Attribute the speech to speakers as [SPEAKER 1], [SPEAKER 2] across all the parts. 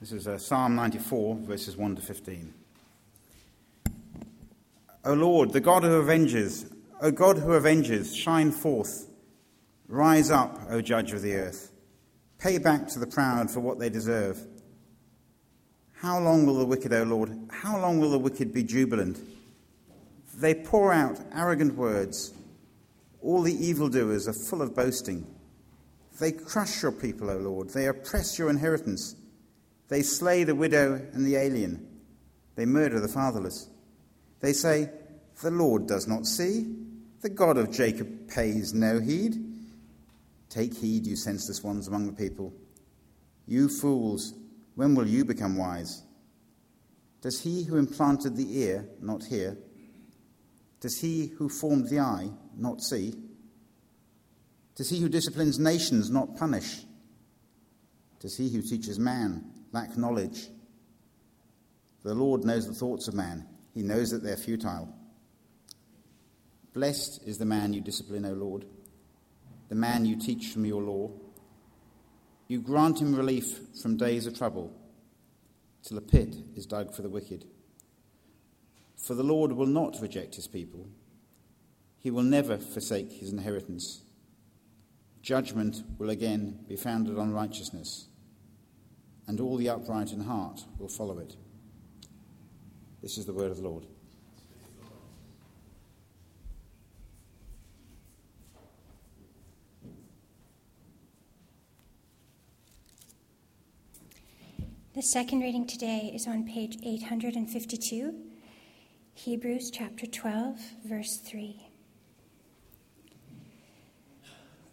[SPEAKER 1] This is uh, Psalm 94, verses 1 to 15. O Lord, the God who avenges, O God who avenges, shine forth. Rise up, O judge of the earth. Pay back to the proud for what they deserve. How long will the wicked, O Lord, how long will the wicked be jubilant? They pour out arrogant words. All the evildoers are full of boasting. They crush your people, O Lord. They oppress your inheritance. They slay the widow and the alien. They murder the fatherless. They say, The Lord does not see. The God of Jacob pays no heed. Take heed, you senseless ones among the people. You fools, when will you become wise? Does he who implanted the ear not hear? Does he who formed the eye not see? Does he who disciplines nations not punish? Does he who teaches man lack knowledge. The Lord knows the thoughts of man, he knows that they're futile. Blessed is the man you discipline, O Lord, the man you teach from your law. You grant him relief from days of trouble, till a pit is dug for the wicked. For the Lord will not reject his people, he will never forsake his inheritance. Judgment will again be founded on righteousness and all the upright in heart will follow it. This is the word of the Lord.
[SPEAKER 2] The second reading today is on page 852, Hebrews chapter 12, verse 3.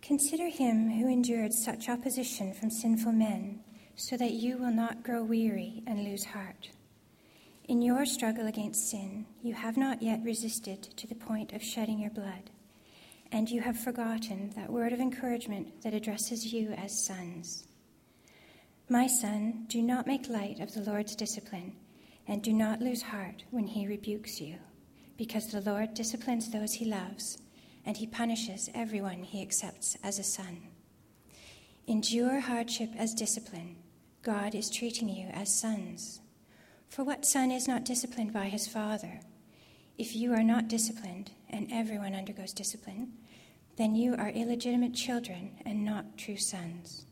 [SPEAKER 2] Consider him who endured such opposition from sinful men so that you will not grow weary and lose heart. In your struggle against sin, you have not yet resisted to the point of shedding your blood, and you have forgotten that word of encouragement that addresses you as sons. My son, do not make light of the Lord's discipline, and do not lose heart when he rebukes you, because the Lord disciplines those he loves, and he punishes everyone he accepts as a son. Endure hardship as discipline God is treating you as sons. For what son is not disciplined by his father? If you are not disciplined, and everyone undergoes discipline, then you are illegitimate children and not true sons.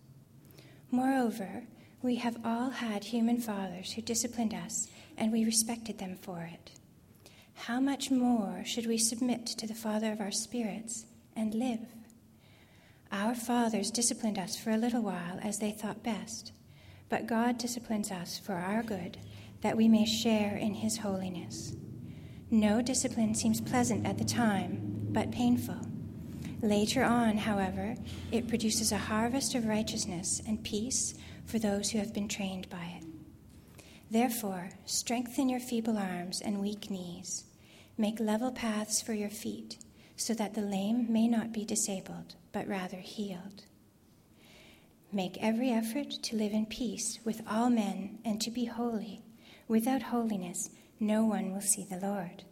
[SPEAKER 2] Moreover, we have all had human fathers who disciplined us, and we respected them for it. How much more should we submit to the Father of our spirits and live? Our fathers disciplined us for a little while as they thought best but God disciplines us for our good, that we may share in his holiness. No discipline seems pleasant at the time, but painful. Later on, however, it produces a harvest of righteousness and peace for those who have been trained by it. Therefore, strengthen your feeble arms and weak knees. Make level paths for your feet, so that the lame may not be disabled, but rather healed. Make every effort to live in peace with all men and to be holy. Without holiness, no one will see the Lord.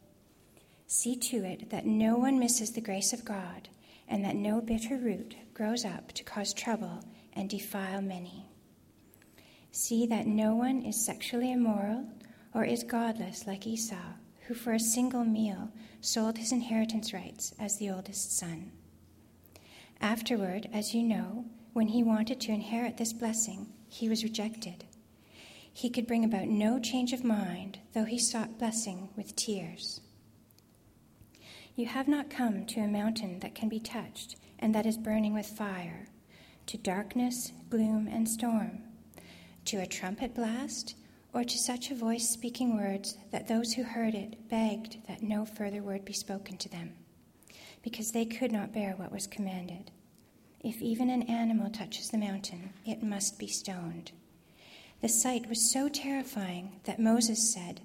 [SPEAKER 2] See to it that no one misses the grace of God, and that no bitter root grows up to cause trouble and defile many. See that no one is sexually immoral or is godless like Esau, who for a single meal sold his inheritance rights as the oldest son. Afterward, as you know, when he wanted to inherit this blessing, he was rejected. He could bring about no change of mind, though he sought blessing with tears. You have not come to a mountain that can be touched and that is burning with fire, to darkness, gloom, and storm, to a trumpet blast, or to such a voice speaking words that those who heard it begged that no further word be spoken to them, because they could not bear what was commanded. If even an animal touches the mountain, it must be stoned. The sight was so terrifying that Moses said,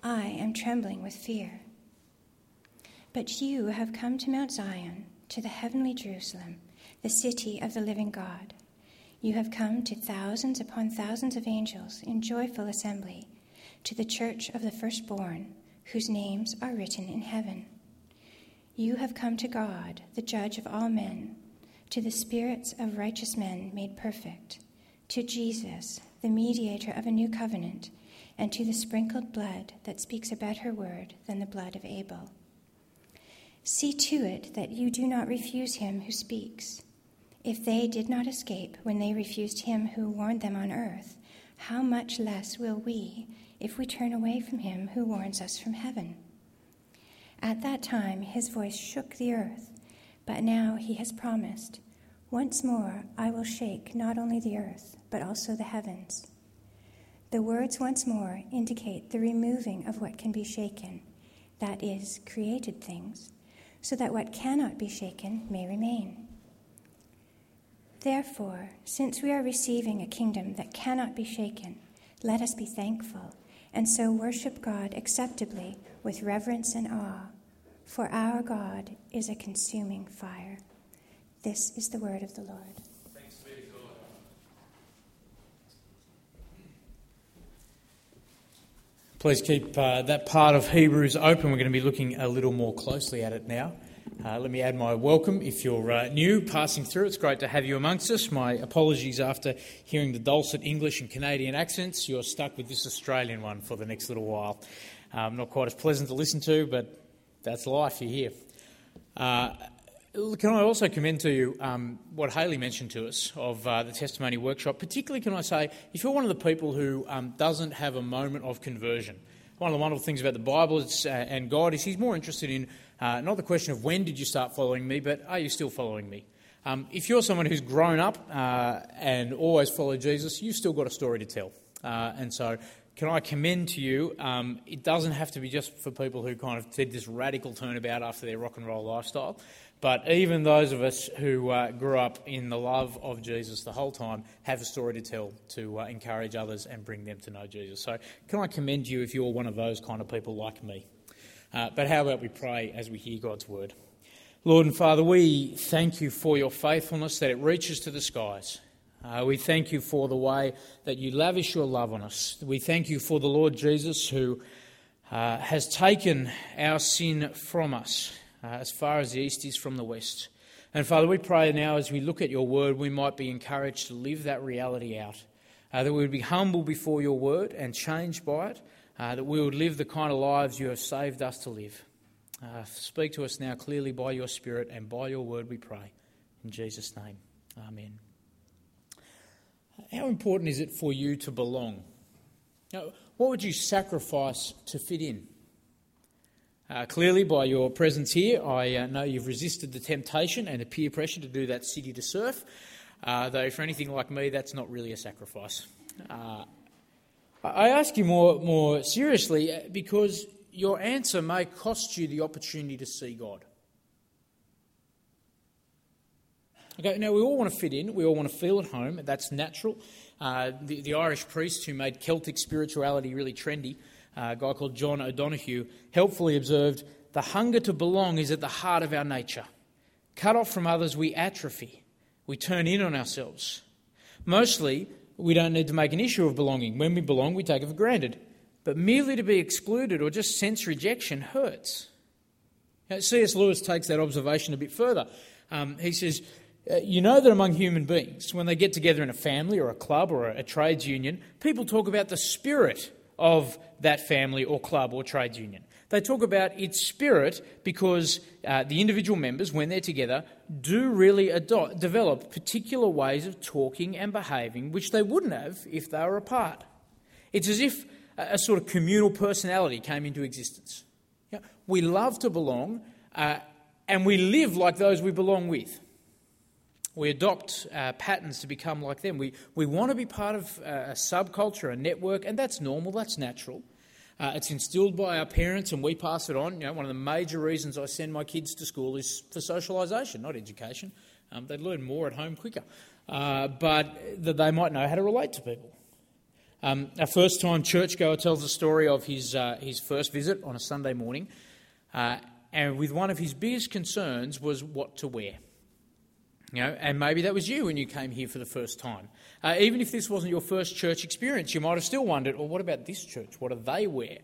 [SPEAKER 2] I am trembling with fear. But you have come to Mount Zion, to the heavenly Jerusalem, the city of the living God. You have come to thousands upon thousands of angels in joyful assembly, to the church of the firstborn, whose names are written in heaven. You have come to God, the judge of all men to the spirits of righteous men made perfect, to Jesus, the mediator of a new covenant, and to the sprinkled blood that speaks a better word than the blood of Abel. See to it that you do not refuse him who speaks. If they did not escape when they refused him who warned them on earth, how much less will we if we turn away from him who warns us from heaven? At that time his voice shook the earth, but now he has promised, Once more I will shake not only the earth, but also the heavens. The words once more indicate the removing of what can be shaken, that is, created things, so that what cannot be shaken may remain. Therefore, since we are receiving a kingdom that cannot be shaken, let us be thankful, and so worship God acceptably with reverence and awe, for our God is a consuming fire. This is the word of the Lord. Thanks be to God.
[SPEAKER 3] Please keep uh, that part of Hebrews open. We're going to be looking a little more closely at it now. Uh, let me add my welcome if you're uh, new, passing through. It's great to have you amongst us. My apologies after hearing the dulcet English and Canadian accents. You're stuck with this Australian one for the next little while. Um, not quite as pleasant to listen to, but that's life. You're here. Uh, can I also commend to you um, what Haley mentioned to us of uh, the testimony workshop? Particularly, can I say, if you're one of the people who um, doesn't have a moment of conversion, one of the wonderful things about the Bible uh, and God is He's more interested in uh, not the question of when did you start following me, but are you still following me? Um, if you're someone who's grown up uh, and always followed Jesus, you've still got a story to tell. Uh, and so, can I commend to you? Um, it doesn't have to be just for people who kind of did this radical turnabout after their rock and roll lifestyle. But even those of us who uh, grew up in the love of Jesus the whole time have a story to tell to uh, encourage others and bring them to know Jesus. So, can I commend you if you're one of those kind of people like me? Uh, but how about we pray as we hear God's word? Lord and Father, we thank you for your faithfulness that it reaches to the skies. Uh, we thank you for the way that you lavish your love on us. We thank you for the Lord Jesus who uh, has taken our sin from us uh, as far as the east is from the west. And Father, we pray now as we look at your word, we might be encouraged to live that reality out. Uh, that we would be humble before your word and changed by it. Uh, that we would live the kind of lives you have saved us to live. Uh, speak to us now clearly by your Spirit and by your word, we pray. In Jesus' name, Amen. How important is it for you to belong? Now, what would you sacrifice to fit in? Uh, clearly, by your presence here, I uh, know you've resisted the temptation and the peer pressure to do that city to surf, uh, though for anything like me, that's not really a sacrifice. Uh, I ask you more, more seriously uh, because your answer may cost you the opportunity to see God. Okay, now we all want to fit in, we all want to feel at home, that's natural. Uh, the, the Irish priest who made Celtic spirituality really trendy a guy called John O'Donohue, helpfully observed the hunger to belong is at the heart of our nature. Cut off from others, we atrophy. We turn in on ourselves. Mostly, we don't need to make an issue of belonging. When we belong, we take it for granted. But merely to be excluded or just sense rejection hurts. Now, C.S. Lewis takes that observation a bit further. Um, he says, uh, You know that among human beings, when they get together in a family or a club or a, a trades union, people talk about the spirit of that family or club or trades union. They talk about its spirit because uh, the individual members, when they're together, do really adopt, develop particular ways of talking and behaving which they wouldn't have if they were apart. It's as if a, a sort of communal personality came into existence. You know, we love to belong uh, and we live like those we belong with. We adopt uh, patterns to become like them. We, we want to be part of uh, a subculture, a network, and that's normal, that's natural. Uh, it's instilled by our parents and we pass it on. You know, one of the major reasons I send my kids to school is for socialisation, not education. Um, they learn more at home quicker, uh, but that they might know how to relate to people. Um, a first time churchgoer tells the story of his, uh, his first visit on a Sunday morning, uh, and with one of his biggest concerns was what to wear. You know, and maybe that was you when you came here for the first time. Uh, even if this wasn't your first church experience, you might have still wondered, well, what about this church? What do they wear?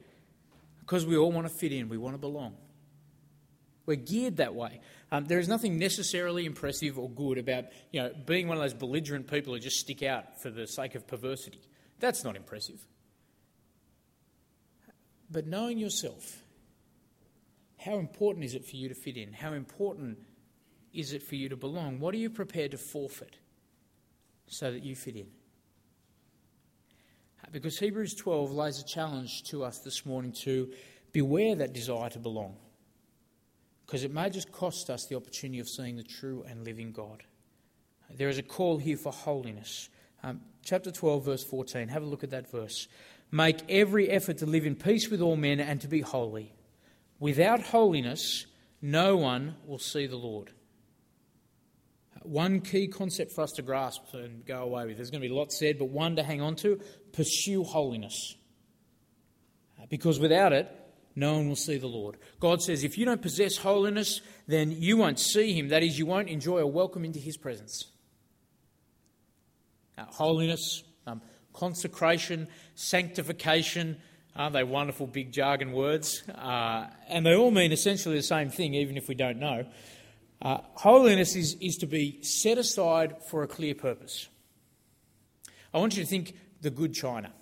[SPEAKER 3] Because we all want to fit in, we want to belong. We're geared that way. Um, there is nothing necessarily impressive or good about you know, being one of those belligerent people who just stick out for the sake of perversity. That's not impressive. But knowing yourself, how important is it for you to fit in? How important is it for you to belong? What are you prepared to forfeit so that you fit in? Because Hebrews 12 lays a challenge to us this morning to beware that desire to belong. Because it may just cost us the opportunity of seeing the true and living God. There is a call here for holiness. Um, chapter 12, verse 14. Have a look at that verse. Make every effort to live in peace with all men and to be holy. Without holiness, no one will see the Lord. One key concept for us to grasp and go away with. There's going to be lots said, but one to hang on to pursue holiness. Because without it, no one will see the Lord. God says if you don't possess holiness, then you won't see Him. That is, you won't enjoy a welcome into His presence. Holiness, um, consecration, sanctification, aren't they wonderful big jargon words? Uh, and they all mean essentially the same thing, even if we don't know. Uh, holiness is, is to be set aside for a clear purpose. I want you to think the good china.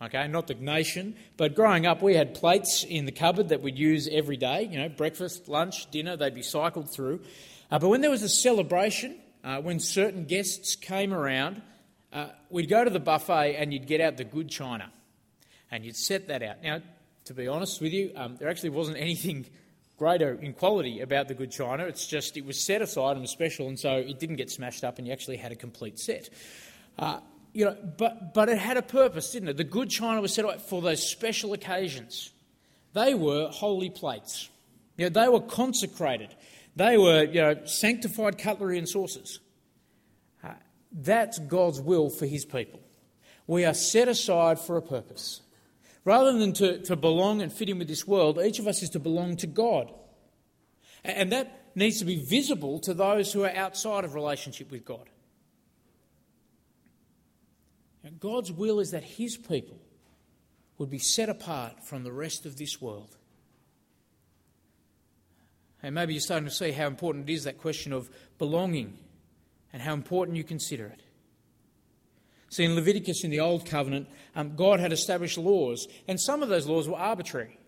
[SPEAKER 3] Okay, not the nation, but growing up, we had plates in the cupboard that we'd use every day. You know, breakfast, lunch, dinner, they'd be cycled through. Uh, but when there was a celebration, uh, when certain guests came around, uh, we'd go to the buffet and you'd get out the good china and you'd set that out. Now, to be honest with you, um, there actually wasn't anything greater in quality about the good china. It's just it was set aside and special, and so it didn't get smashed up, and you actually had a complete set. Uh, you know, but, but it had a purpose, didn't it? The good china was set up for those special occasions. They were holy plates. You know, they were consecrated. They were you know, sanctified cutlery and saucers. Uh, that's God's will for his people. We are set aside for a purpose. Rather than to, to belong and fit in with this world, each of us is to belong to God. And that needs to be visible to those who are outside of relationship with God. God's will is that His people would be set apart from the rest of this world. And maybe you're starting to see how important it is that question of belonging and how important you consider it. See, in Leviticus in the Old Covenant, um, God had established laws, and some of those laws were arbitrary.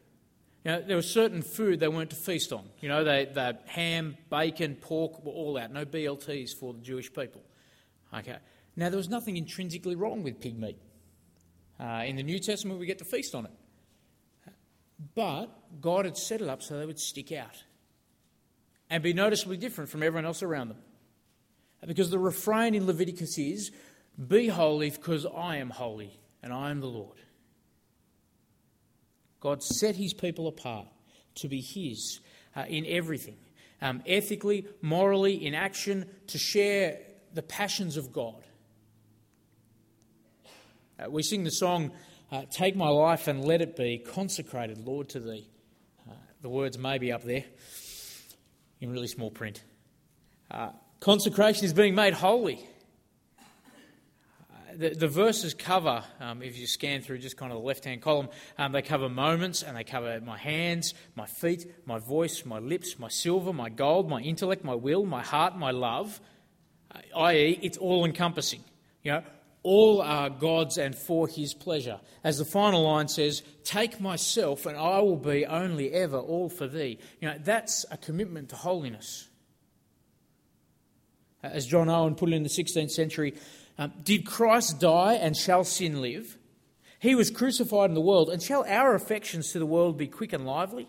[SPEAKER 3] You know, there was certain food they weren't to feast on. You know, they, they ham, bacon, pork were all out. No BLTs for the Jewish people. Okay. Now, there was nothing intrinsically wrong with pig meat. Uh, in the New Testament, we get to feast on it. But God had set it up so they would stick out and be noticeably different from everyone else around them. Because the refrain in Leviticus is, Be holy because I am holy and I am the Lord. God set his people apart to be his uh, in everything um, ethically, morally, in action, to share the passions of God. Uh, we sing the song, uh, Take my life and let it be consecrated, Lord, to thee. Uh, the words may be up there in really small print. Uh, consecration is being made holy. The, the, verses cover, um, if you scan through just kind of the left hand column, um, they cover moments and they cover my hands, my feet, my voice, my lips, my silver, my gold, my intellect, my will, my heart, my love, uh, i.e., it's all encompassing. You know, all are God's and for his pleasure. As the final line says, Take myself and I will be only ever all for thee. You know, that's a commitment to holiness. As John Owen put it in the 16th century, um, did Christ die and shall sin live? He was crucified in the world, and shall our affections to the world be quick and lively?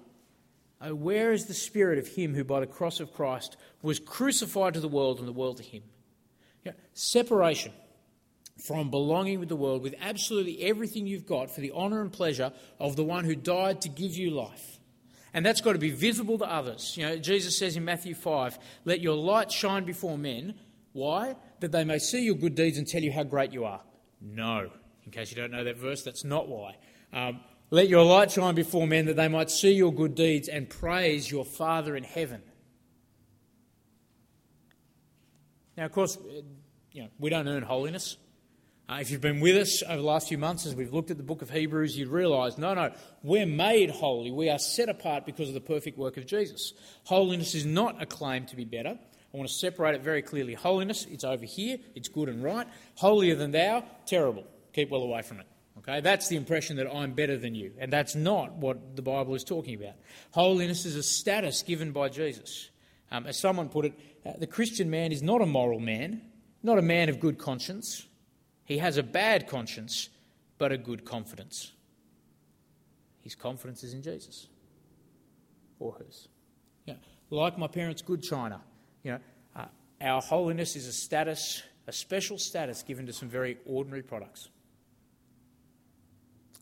[SPEAKER 3] Oh, where is the spirit of him who by the cross of Christ was crucified to the world and the world to him? You know, separation from belonging with the world with absolutely everything you've got for the honour and pleasure of the one who died to give you life. And that's got to be visible to others. You know, Jesus says in Matthew 5, let your light shine before men. Why? That they may see your good deeds and tell you how great you are. No. In case you don't know that verse, that's not why. Um, let your light shine before men that they might see your good deeds and praise your Father in heaven. Now, of course, you know, we don't earn holiness. Uh, if you've been with us over the last few months as we've looked at the book of Hebrews, you'd realise no, no, we're made holy. We are set apart because of the perfect work of Jesus. Holiness is not a claim to be better. I want to separate it very clearly. Holiness, it's over here, it's good and right. Holier than thou, terrible. keep well away from it. Okay, that's the impression that I'm better than you, and that's not what the Bible is talking about. Holiness is a status given by Jesus. Um, as someone put it, uh, the Christian man is not a moral man, not a man of good conscience. He has a bad conscience, but a good confidence. His confidence is in Jesus or hers. Know, like my parents' good china, you know, uh, our holiness is a status, a special status given to some very ordinary products.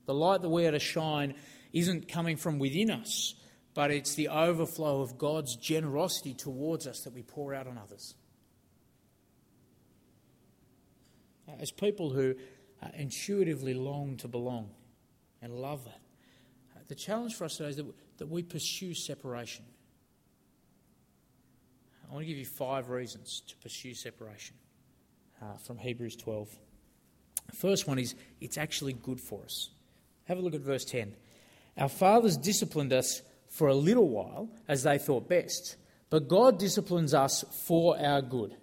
[SPEAKER 3] The light that we are to shine isn't coming from within us, but it's the overflow of God's generosity towards us that we pour out on others. As people who uh, intuitively long to belong and love that, uh, the challenge for us today is that we pursue separation. I want to give you five reasons to pursue separation uh, from Hebrews 12. The first one is it's actually good for us. Have a look at verse 10. Our fathers disciplined us for a little while as they thought best, but God disciplines us for our good,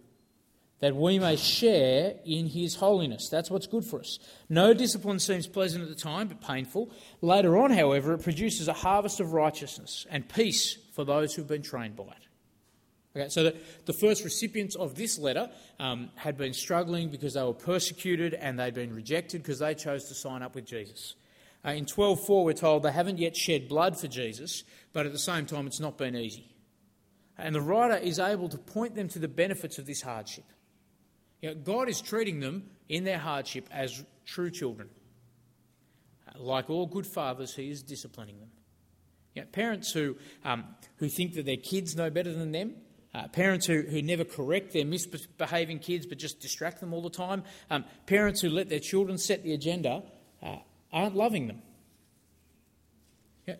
[SPEAKER 3] that we may share in his holiness. That's what's good for us. No discipline seems pleasant at the time, but painful. Later on, however, it produces a harvest of righteousness and peace for those who've been trained by it. Okay, so the, the first recipients of this letter um, had been struggling because they were persecuted and they'd been rejected because they chose to sign up with Jesus. Uh, in 12.4, we're told they haven't yet shed blood for Jesus, but at the same time, it's not been easy. And the writer is able to point them to the benefits of this hardship. You know, God is treating them in their hardship as true children. Uh, like all good fathers, He is disciplining them. You know, parents who, um, who think that their kids know better than them, uh, parents who, who never correct their misbehaving kids but just distract them all the time, um, parents who let their children set the agenda, uh, aren't loving them.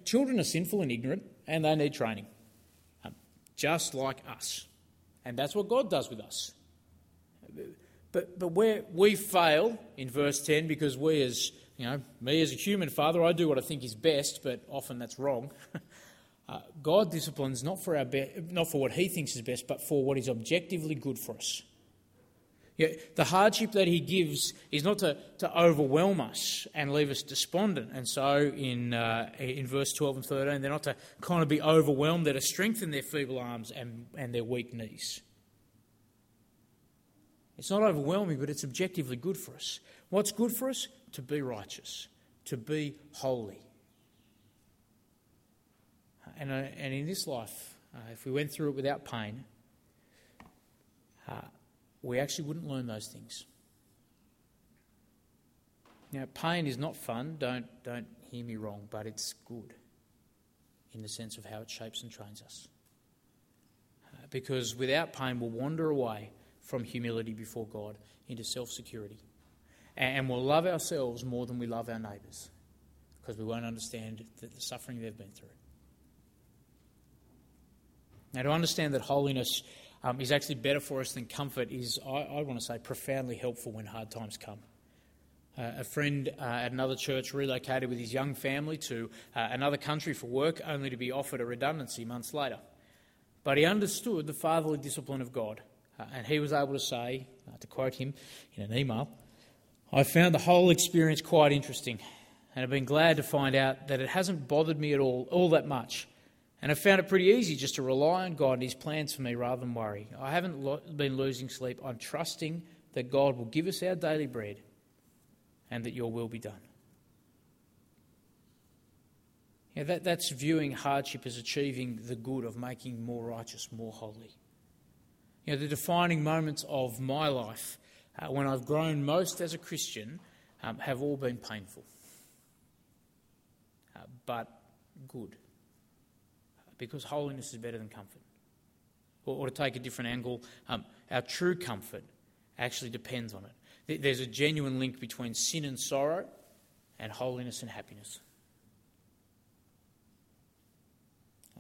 [SPEAKER 3] Children are sinful and ignorant, and they need training, um, just like us. And that's what God does with us. But, but where we fail in verse 10, because we as, you know, me as a human father, I do what I think is best, but often that's wrong. uh, God disciplines not for, our be- not for what he thinks is best, but for what is objectively good for us. Yeah, the hardship that he gives is not to, to overwhelm us and leave us despondent. And so in, uh, in verse 12 and 13, they're not to kind of be overwhelmed, they're to strengthen their feeble arms and, and their weak knees. It's not overwhelming, but it's objectively good for us. What's good for us? To be righteous, to be holy. And, uh, and in this life, uh, if we went through it without pain, uh, we actually wouldn't learn those things. Now, pain is not fun, don't, don't hear me wrong, but it's good in the sense of how it shapes and trains us. Uh, because without pain, we'll wander away from humility before God into self security. And we'll love ourselves more than we love our neighbours because we won't understand the suffering they've been through. Now, to understand that holiness um, is actually better for us than comfort is, I, I want to say, profoundly helpful when hard times come. Uh, a friend uh, at another church relocated with his young family to uh, another country for work, only to be offered a redundancy months later. But he understood the fatherly discipline of God, uh, and he was able to say, uh, to quote him in an email, I found the whole experience quite interesting, and I've been glad to find out that it hasn't bothered me at all, all that much. And I've found it pretty easy just to rely on God and His plans for me rather than worry. I haven't lo- been losing sleep. I'm trusting that God will give us our daily bread and that your will be done. Yeah, that, that's viewing hardship as achieving the good of making more righteous, more holy. You know, the defining moments of my life uh, when I've grown most as a Christian um, have all been painful, uh, but good because holiness is better than comfort. Or, or to take a different angle, um, our true comfort actually depends on it. There's a genuine link between sin and sorrow and holiness and happiness.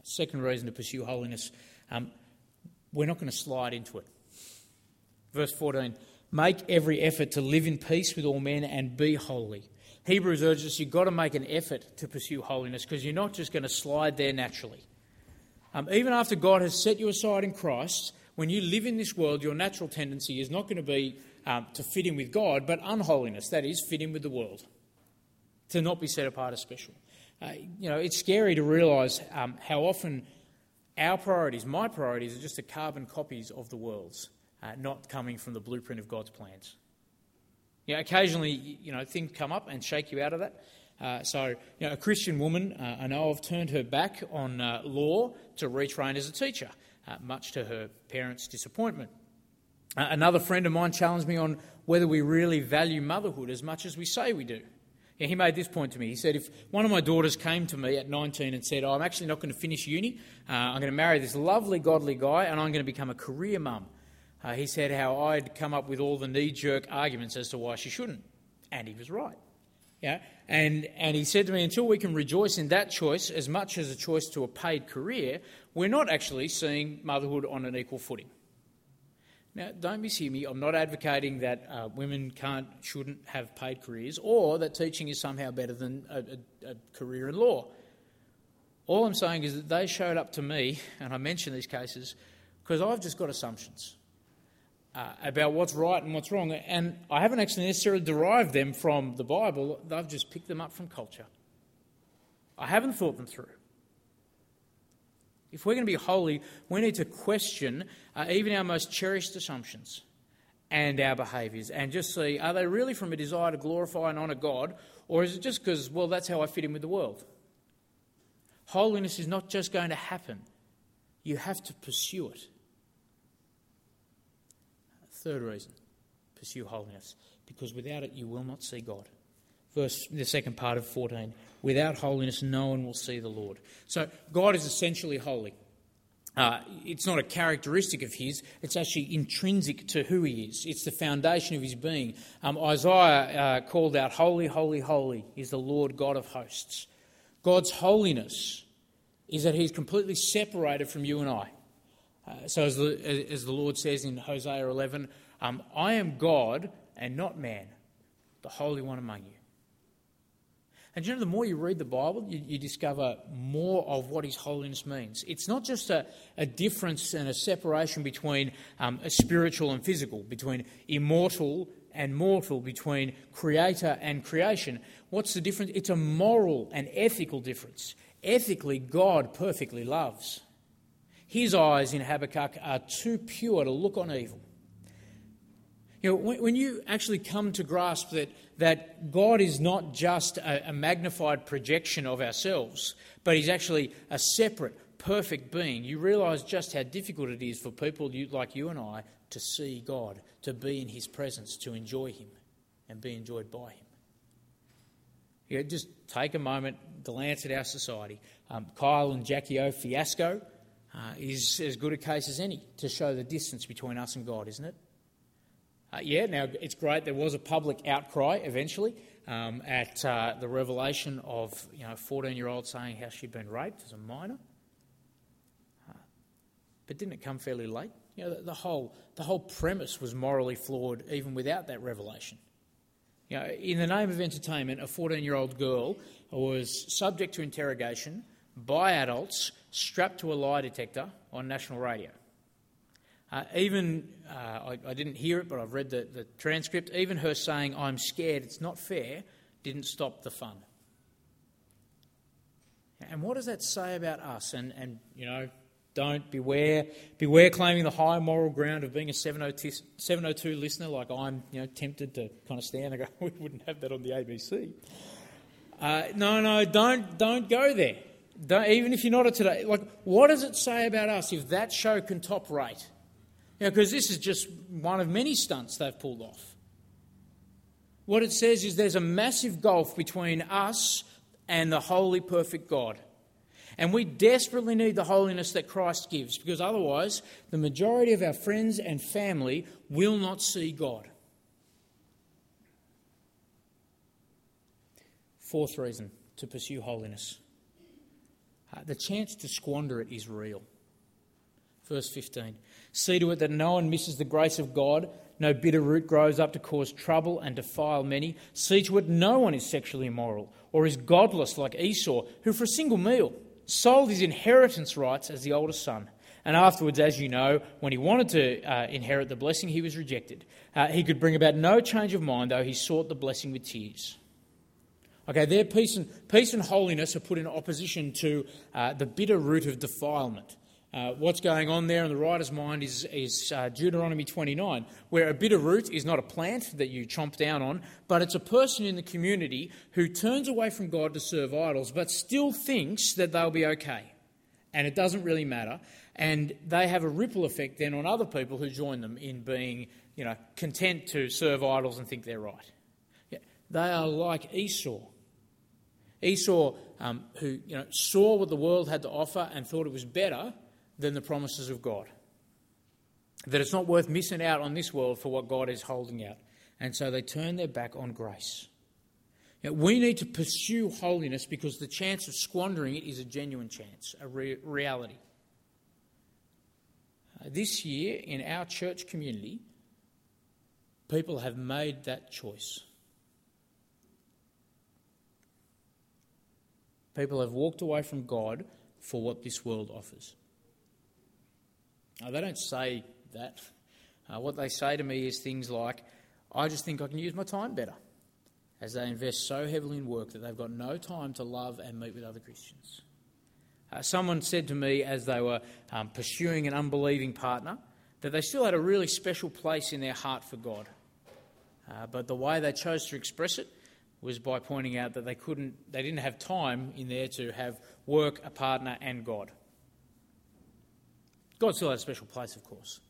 [SPEAKER 3] Second reason to pursue holiness, um, we're not going to slide into it. Verse 14 Make every effort to live in peace with all men and be holy. Hebrews urges us you've got to make an effort to pursue holiness because you're not just going to slide there naturally. Um, even after God has set you aside in Christ, when you live in this world, your natural tendency is not going to be um, to fit in with God, but unholiness, that is, fit in with the world, to not be set apart as special. Uh, you know, it's scary to realise um, how often our priorities, my priorities, are just the carbon copies of the world's, uh, not coming from the blueprint of God's plans. You know, occasionally, you know, things come up and shake you out of that. Uh, so, you know, a Christian woman uh, I know of turned her back on uh, law to retrain as a teacher, uh, much to her parents' disappointment. Uh, another friend of mine challenged me on whether we really value motherhood as much as we say we do. Yeah, he made this point to me. He said, If one of my daughters came to me at 19 and said, oh, I'm actually not going to finish uni, uh, I'm going to marry this lovely, godly guy, and I'm going to become a career mum, uh, he said how I'd come up with all the knee jerk arguments as to why she shouldn't. And he was right. Yeah? And, and he said to me, until we can rejoice in that choice as much as a choice to a paid career, we're not actually seeing motherhood on an equal footing. Now, don't mishear me. I'm not advocating that uh, women can't, shouldn't have paid careers or that teaching is somehow better than a, a, a career in law. All I'm saying is that they showed up to me, and I mention these cases because I've just got assumptions uh, about what's right and what's wrong, and I haven't actually necessarily derived them from the Bible. I've just picked them up from culture. I haven't thought them through. If we're going to be holy, we need to question uh, even our most cherished assumptions and our behaviours and just see are they really from a desire to glorify and honour God, or is it just because, well, that's how I fit in with the world? Holiness is not just going to happen, you have to pursue it. Third reason pursue holiness, because without it you will not see God. Verse, the second part of 14 Without holiness, no one will see the Lord. So, God is essentially holy. Uh, it's not a characteristic of his, it's actually intrinsic to who he is. It's the foundation of his being. Um, Isaiah uh, called out, Holy, holy, holy is the Lord God of hosts. God's holiness is that he's completely separated from you and I. Uh, so, as the, as the Lord says in Hosea 11, um, I am God and not man, the Holy One among you. And you know, the more you read the Bible, you, you discover more of what His holiness means. It's not just a, a difference and a separation between um, a spiritual and physical, between immortal and mortal, between creator and creation. What's the difference? It's a moral and ethical difference. Ethically, God perfectly loves. His eyes in Habakkuk are too pure to look on evil. You know, when, you actually come to grasp that, that God is not just a, a magnified projection of ourselves, but He's actually a separate, perfect being, you realise just how difficult it is for people like you and I to see God, to be in His presence, to enjoy Him, and be enjoyed by Him. You know, just take a moment, glance at our society. Um, Kyle and Jackie O fiasco uh, is as good a case as any to show the distance between us and God, isn't it? Uh, yeah, now it's great. There was a public outcry eventually um, at uh, the revelation of you know a 14-year-old saying how she'd been raped as a minor. Uh, but didn't it come fairly late? You know, the, the, whole the whole premise was morally flawed even without that revelation. You know, in the name of entertainment, a 14-year-old girl was subject to interrogation by adults strapped to a lie detector on national radio. Uh, even, uh, I, I, didn't hear it, but I've read the, the transcript, even her saying, I'm scared, it's not fair, didn't stop the fun. And what does that say about us? And, and you know, don't beware, beware claiming the high moral ground of being a 702, 702 listener, like I'm, you know, tempted to kind of stand and go, we wouldn't have that on the ABC. Uh, no, no, don't, don't go there. Don't, even if you're not a today, like, what does it say about us if that show can top rate? Because this is just one of many stunts they've pulled off. What it says is there's a massive gulf between us and the holy, perfect God. And we desperately need the holiness that Christ gives because otherwise, the majority of our friends and family will not see God. Fourth reason to pursue holiness uh, the chance to squander it is real. Verse 15 See to it that no one misses the grace of God, no bitter root grows up to cause trouble and defile many. See to it no one is sexually immoral or is godless like Esau, who for a single meal sold his inheritance rights as the oldest son, And afterwards, as you know, when he wanted to uh, inherit the blessing, he was rejected. Uh, he could bring about no change of mind, though he sought the blessing with tears. Okay, there, peace and, peace and holiness are put in opposition to uh, the bitter root of defilement. Uh, what's going on there in the writer's mind is, is uh, Deuteronomy 29, where a bitter root is not a plant that you chomp down on, but it's a person in the community who turns away from God to serve idols, but still thinks that they'll be okay. And it doesn't really matter. And they have a ripple effect then on other people who join them in being you know, content to serve idols and think they're right. Yeah, they are like Esau Esau, um, who you know, saw what the world had to offer and thought it was better than the promises of God. That it's not worth missing out on this world for what God is holding out. And so they turn their back on grace. We need to pursue holiness because the chance of squandering it is a genuine chance, a re- reality. Uh, this year, in our church community, people have made that choice. People have walked away from God for what this world offers. Now, they don't say that. Uh, what they say to me is things like, I just think I can use my time better, as they invest so heavily in work that they've got no time to love and meet with other Christians. Uh, someone said to me as they were um, pursuing an unbelieving partner that they still had a really special place in their heart for God. Uh, but the way they chose to express it was by pointing out that they couldn't, they didn't have time in there to have work, a partner, and God. God still has a special place, of course.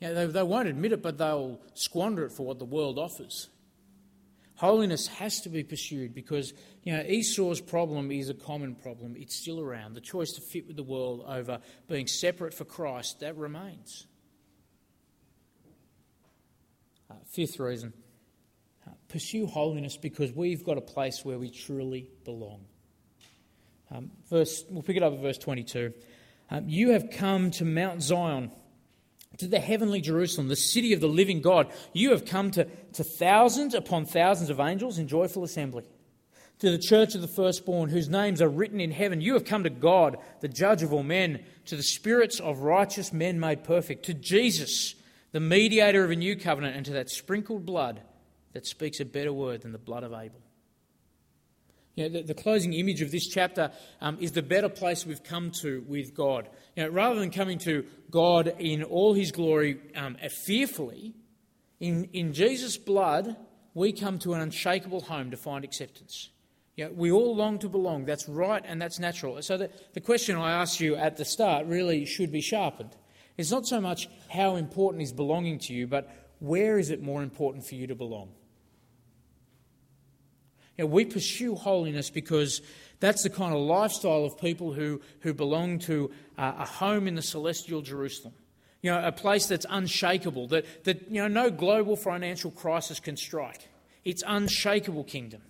[SPEAKER 3] You know, they, they won't admit it, but they'll squander it for what the world offers. Holiness has to be pursued because you know Esau's problem is a common problem. It's still around. The choice to fit with the world over being separate for Christ that remains. Uh, fifth reason pursue holiness because we've got a place where we truly belong. Um, verse, we'll pick it up at verse 22. Um, you have come to Mount Zion, to the heavenly Jerusalem, the city of the living God. You have come to, to thousands upon thousands of angels in joyful assembly. To the church of the firstborn, whose names are written in heaven. You have come to God, the judge of all men, to the spirits of righteous men made perfect, to Jesus, the mediator of a new covenant, and to that sprinkled blood that speaks a better word than the blood of Abel. You know, the, the, closing image of this chapter um, is the better place we've come to with God. You know, rather than coming to God in all his glory um, fearfully, in, in Jesus' blood, we come to an unshakable home to find acceptance. You know, we all long to belong. That's right and that's natural. So the, the question I asked you at the start really should be sharpened. It's not so much how important is belonging to you, but where is it more important for you to belong? You know, we pursue holiness because that's the kind of lifestyle of people who, who belong to uh, a home in the celestial Jerusalem. You know, a place that's unshakable, that, that you know, no global financial crisis can strike. It's unshakable kingdom.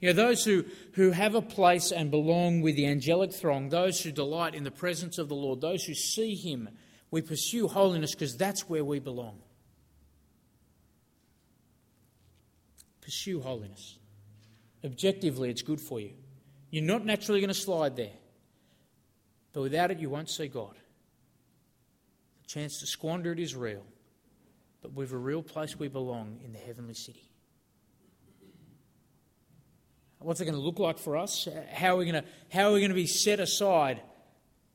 [SPEAKER 3] You know, those who, who have a place and belong with the angelic throng, those who delight in the presence of the Lord, those who see Him, we pursue holiness because that's where we belong. Pursue holiness. Objectively, it's good for you. You're not naturally going to slide there. But without it, you won't see God. The chance to squander it is real. But we've a real place we belong in the heavenly city. What's it going to look like for us? How are we going to, how are we going to be set aside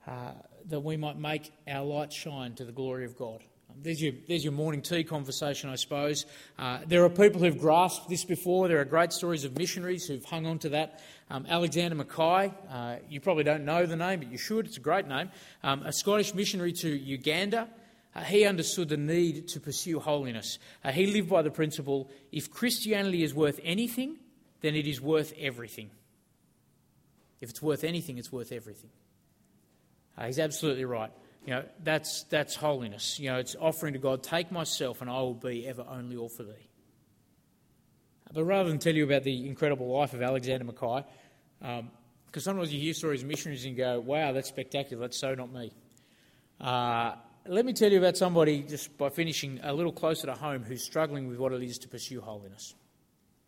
[SPEAKER 3] uh, that we might make our light shine to the glory of God? There's your, there's your morning tea conversation, I suppose. Uh, there are people who've grasped this before. There are great stories of missionaries who've hung on to that. Um, Alexander Mackay, uh, you probably don't know the name, but you should. It's a great name. Um, a Scottish missionary to Uganda. Uh, he understood the need to pursue holiness. Uh, he lived by the principle if Christianity is worth anything, then it is worth everything. If it's worth anything, it's worth everything. Uh, he's absolutely right. You know, that's, that's holiness. You know, it's offering to God, take myself and I will be ever only all for thee. But rather than tell you about the incredible life of Alexander Mackay, because um, sometimes you hear stories of missionaries and go, wow, that's spectacular, that's so not me. Uh, let me tell you about somebody, just by finishing, a little closer to home who's struggling with what it is to pursue holiness.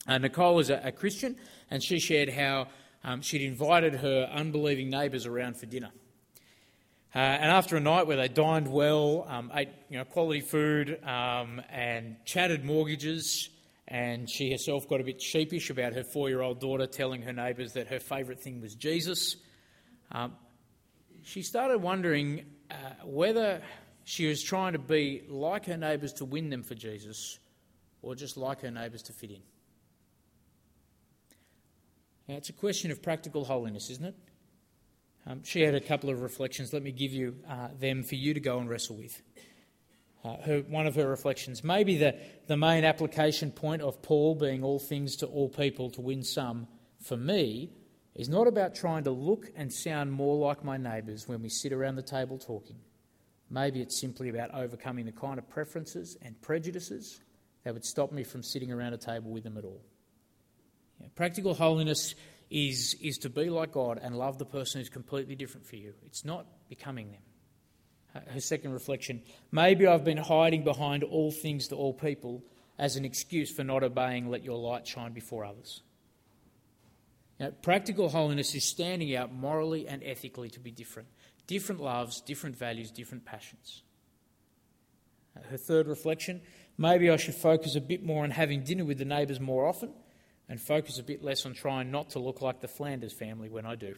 [SPEAKER 3] Uh, Nicole is a, a, Christian, and she shared how um, she'd invited her unbelieving neighbours around for dinner. Uh, and after a night where they dined well, um, ate you know, quality food, um, and chatted mortgages, and she herself got a bit sheepish about her four year old daughter telling her neighbours that her favourite thing was Jesus, um, she started wondering uh, whether she was trying to be like her neighbours to win them for Jesus or just like her neighbours to fit in. Now, it's a question of practical holiness, isn't it? Um, she had a couple of reflections. Let me give you uh, them for you to go and wrestle with. Uh, her, one of her reflections, maybe the, the main application point of Paul being all things to all people to win some, for me, is not about trying to look and sound more like my neighbours when we sit around the table talking. Maybe it's simply about overcoming the kind of preferences and prejudices that would stop me from sitting around a table with them at all. Practical holiness is, is to be like God and love the person who's completely different for you. It's not becoming them. Her second reflection maybe I've been hiding behind all things to all people as an excuse for not obeying, let your light shine before others. Now, practical holiness is standing out morally and ethically to be different. Different loves, different values, different passions. Her third reflection maybe I should focus a bit more on having dinner with the neighbours more often and focus a bit less on trying not to look like the Flanders family when I do.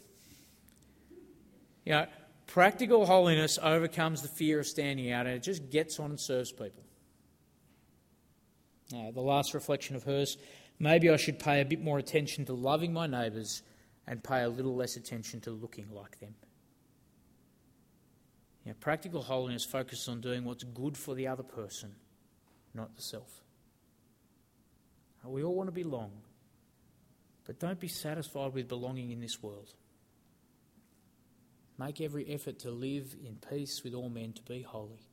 [SPEAKER 3] You know, practical holiness overcomes the fear of standing out and it just gets on and serves people. Now, the last reflection of hers maybe I should pay a bit more attention to loving my neighbours and pay a little less attention to looking like them. You know, practical holiness focuses on doing what's good for the other person, not the self. We all want to belong. But don't be satisfied with belonging in this world. Make every effort to live in peace with all men, to be holy.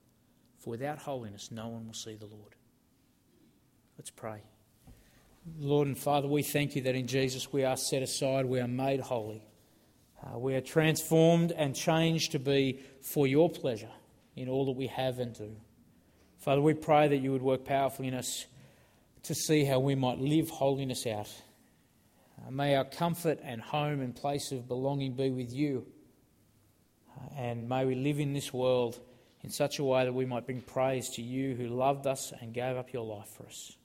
[SPEAKER 3] For without holiness, no one will see the Lord. Let's pray. Lord and Father, we thank you that in Jesus we are set aside, we are made holy. Uh, we are transformed and changed to be for your pleasure in all that we have and do. Father, we pray that you would work powerfully in us to see how we might live holiness out. Uh, may our comfort and home and place of belonging be with you. Uh, and may we live in this world in such a way that we might bring praise to you who loved us and gave up your life for us.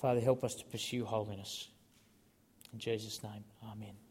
[SPEAKER 3] Father, help us to pursue holiness. In Jesus' name, amen.